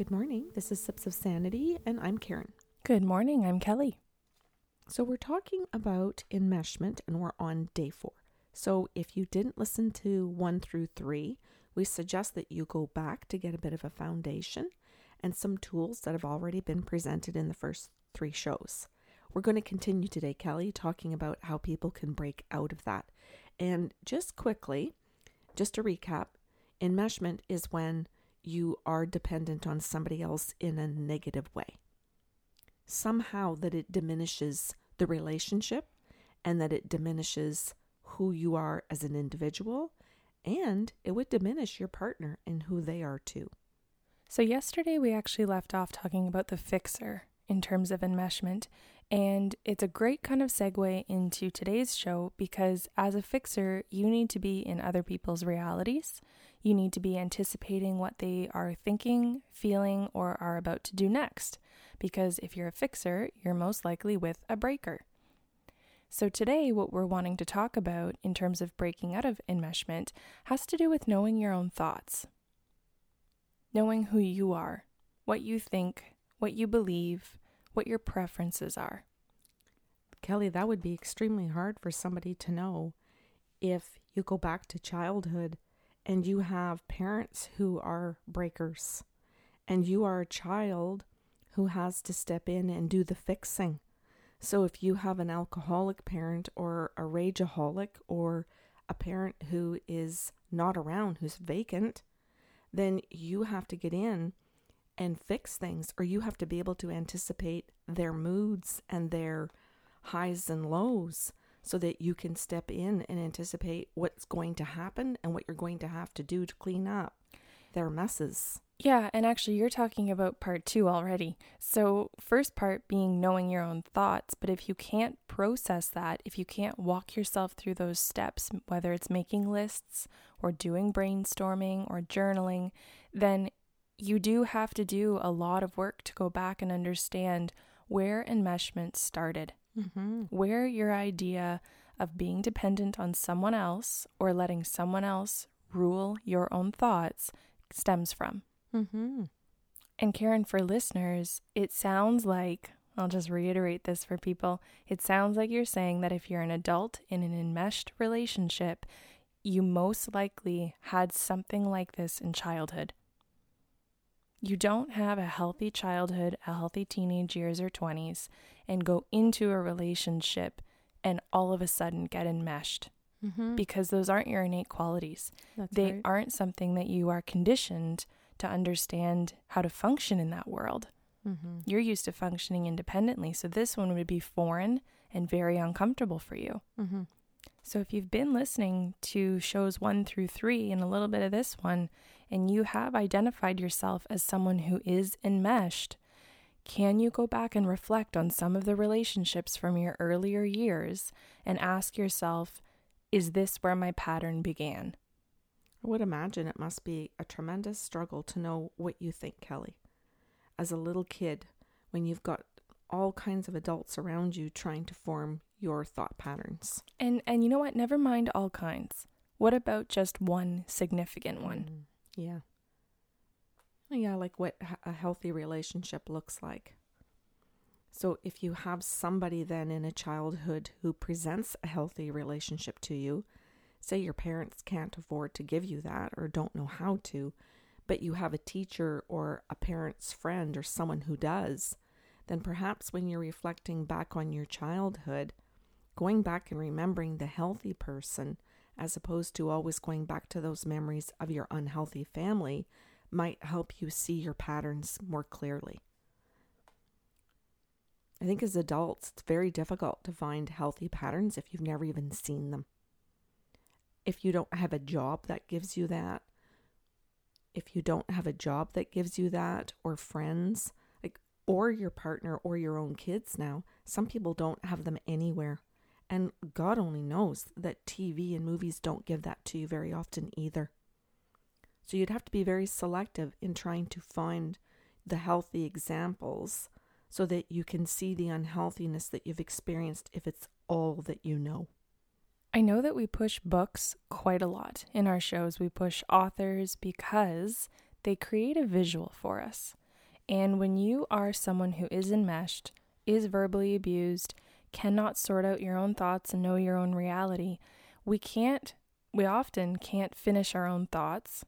Good morning. This is Sips of Sanity, and I'm Karen. Good morning. I'm Kelly. So, we're talking about enmeshment, and we're on day four. So, if you didn't listen to one through three, we suggest that you go back to get a bit of a foundation and some tools that have already been presented in the first three shows. We're going to continue today, Kelly, talking about how people can break out of that. And just quickly, just to recap, enmeshment is when you are dependent on somebody else in a negative way. Somehow that it diminishes the relationship and that it diminishes who you are as an individual and it would diminish your partner and who they are too. So, yesterday we actually left off talking about the fixer in terms of enmeshment, and it's a great kind of segue into today's show because as a fixer, you need to be in other people's realities. You need to be anticipating what they are thinking, feeling, or are about to do next. Because if you're a fixer, you're most likely with a breaker. So, today, what we're wanting to talk about in terms of breaking out of enmeshment has to do with knowing your own thoughts, knowing who you are, what you think, what you believe, what your preferences are. Kelly, that would be extremely hard for somebody to know if you go back to childhood and you have parents who are breakers and you are a child who has to step in and do the fixing. So if you have an alcoholic parent or a rageaholic or a parent who is not around, who's vacant, then you have to get in and fix things, or you have to be able to anticipate their moods and their highs and lows so that you can step in and anticipate what's going to happen and what you're going to have to do to clean up their messes. Yeah, and actually, you're talking about part two already. So, first part being knowing your own thoughts, but if you can't process that, if you can't walk yourself through those steps, whether it's making lists or doing brainstorming or journaling, then you do have to do a lot of work to go back and understand where enmeshment started, mm-hmm. where your idea of being dependent on someone else or letting someone else rule your own thoughts stems from. Mm-hmm. And Karen, for listeners, it sounds like I'll just reiterate this for people. It sounds like you're saying that if you're an adult in an enmeshed relationship, you most likely had something like this in childhood. You don't have a healthy childhood, a healthy teenage years or 20s, and go into a relationship and all of a sudden get enmeshed mm-hmm. because those aren't your innate qualities. That's they right. aren't something that you are conditioned to understand how to function in that world. Mm-hmm. You're used to functioning independently, so this one would be foreign and very uncomfortable for you. Mm-hmm. So, if you've been listening to shows one through three and a little bit of this one, and you have identified yourself as someone who is enmeshed, can you go back and reflect on some of the relationships from your earlier years and ask yourself, is this where my pattern began? I would imagine it must be a tremendous struggle to know what you think, Kelly. As a little kid, when you've got all kinds of adults around you trying to form your thought patterns. And and you know what? Never mind all kinds. What about just one significant one? Mm. Yeah. Yeah, like what a healthy relationship looks like. So, if you have somebody then in a childhood who presents a healthy relationship to you, say your parents can't afford to give you that or don't know how to, but you have a teacher or a parent's friend or someone who does, then perhaps when you're reflecting back on your childhood, going back and remembering the healthy person as opposed to always going back to those memories of your unhealthy family, might help you see your patterns more clearly. I think as adults, it's very difficult to find healthy patterns if you've never even seen them. If you don't have a job that gives you that, if you don't have a job that gives you that, or friends, like, or your partner or your own kids now, some people don't have them anywhere. And God only knows that TV and movies don't give that to you very often either. So you'd have to be very selective in trying to find the healthy examples so that you can see the unhealthiness that you've experienced if it's all that you know. I know that we push books quite a lot in our shows. We push authors because they create a visual for us. And when you are someone who is enmeshed, is verbally abused, cannot sort out your own thoughts and know your own reality, we can't, we often can't finish our own thoughts.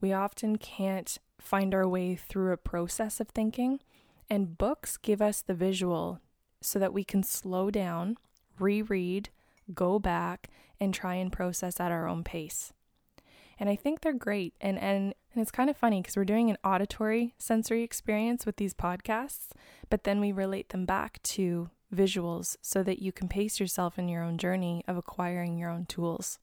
We often can't find our way through a process of thinking. And books give us the visual so that we can slow down, reread, go back, and try and process at our own pace. And I think they're great. And, and, and it's kind of funny because we're doing an auditory sensory experience with these podcasts, but then we relate them back to visuals so that you can pace yourself in your own journey of acquiring your own tools.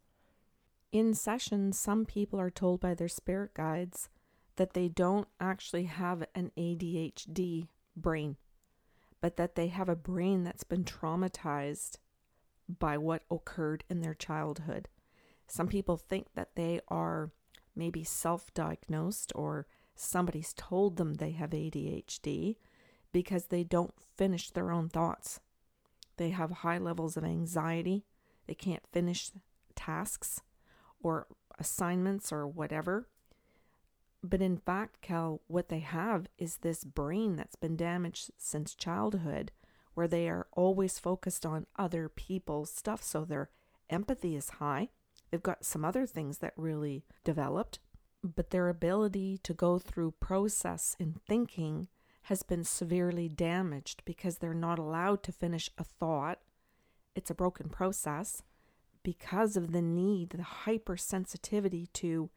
In sessions, some people are told by their spirit guides that they don't actually have an ADHD brain, but that they have a brain that's been traumatized by what occurred in their childhood. Some people think that they are maybe self diagnosed or somebody's told them they have ADHD because they don't finish their own thoughts. They have high levels of anxiety. They can't finish tasks or assignments or whatever. But in fact, Cal, what they have is this brain that's been damaged since childhood, where they are always focused on other people's stuff. So their empathy is high. They've got some other things that really developed, but their ability to go through process in thinking has been severely damaged because they're not allowed to finish a thought. It's a broken process because of the need, the hypersensitivity to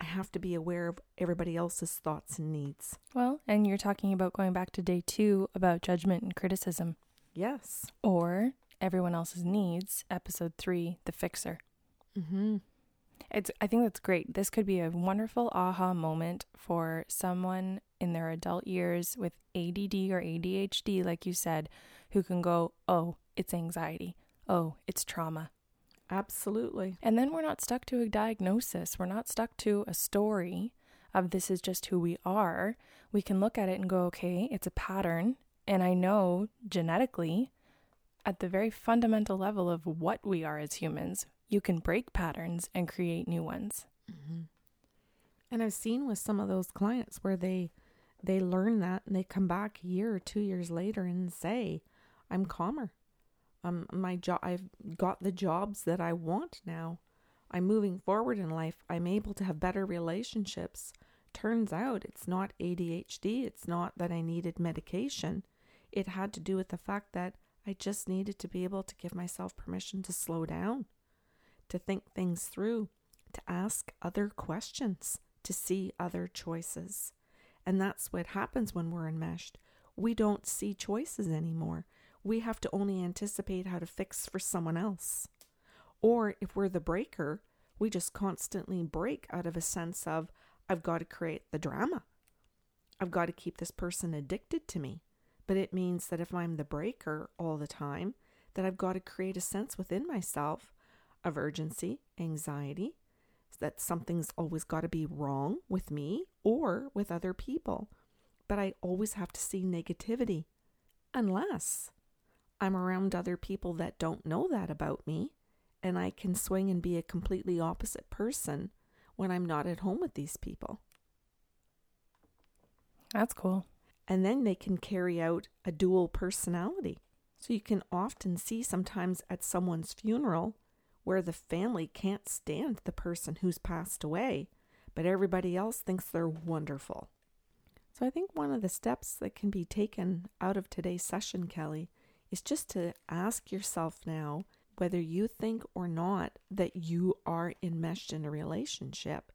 I have to be aware of everybody else's thoughts and needs. Well, and you're talking about going back to day two about judgment and criticism. Yes. Or everyone else's needs, episode three, the fixer. Mm-hmm. It's I think that's great. This could be a wonderful aha moment for someone in their adult years with ADD or ADHD, like you said, who can go, oh, it's anxiety. Oh, it's trauma. Absolutely. And then we're not stuck to a diagnosis. We're not stuck to a story of this is just who we are. We can look at it and go, okay, it's a pattern. And I know genetically, at the very fundamental level of what we are as humans, you can break patterns and create new ones. Mm-hmm. And I've seen with some of those clients where they they learn that and they come back a year or two years later and say, "I'm calmer. Um, my job. I've got the jobs that I want now. I'm moving forward in life. I'm able to have better relationships. Turns out it's not ADHD. It's not that I needed medication. It had to do with the fact that I just needed to be able to give myself permission to slow down, to think things through, to ask other questions, to see other choices. And that's what happens when we're enmeshed. We don't see choices anymore. We have to only anticipate how to fix for someone else. Or if we're the breaker, we just constantly break out of a sense of, I've got to create the drama. I've got to keep this person addicted to me. But it means that if I'm the breaker all the time, that I've got to create a sense within myself of urgency, anxiety, that something's always got to be wrong with me or with other people. But I always have to see negativity. Unless I'm around other people that don't know that about me, and I can swing and be a completely opposite person when I'm not at home with these people. That's cool. And then they can carry out a dual personality. So you can often see sometimes at someone's funeral where the family can't stand the person who's passed away, but everybody else thinks they're wonderful. So I think one of the steps that can be taken out of today's session, Kelly, is just to ask yourself now whether you think or not that you are enmeshed in a relationship.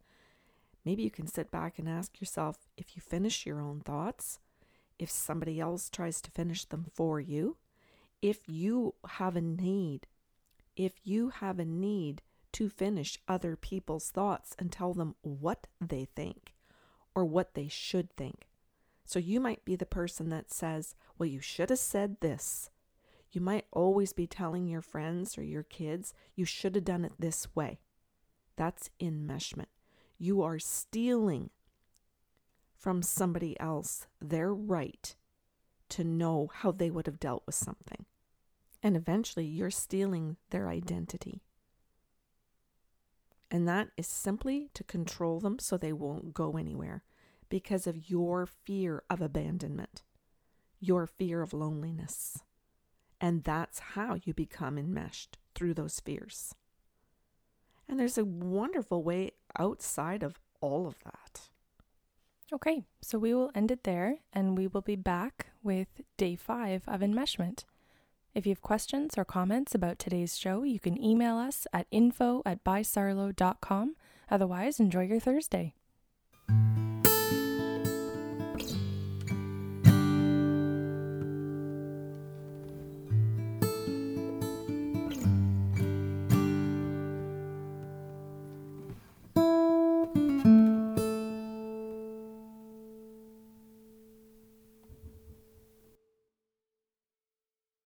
Maybe you can sit back and ask yourself if you finish your own thoughts, if somebody else tries to finish them for you, if you have a need if you have a need to finish other people's thoughts and tell them what they think or what they should think. So you might be the person that says, Well, you should have said this. You might always be telling your friends or your kids, You should have done it this way. That's enmeshment. You are stealing from somebody else their right to know how they would have dealt with something. And eventually, you're stealing their identity. And that is simply to control them so they won't go anywhere. because of your fear of abandonment, your fear of loneliness. And that's how you become enmeshed through those fears. And there's a wonderful way outside of all of that. Okay, so we will end it there and we will be back with day five of enmeshment. If you have questions or comments about today's show, you can email us at info at bysarlo.com. Otherwise, enjoy your Thursday.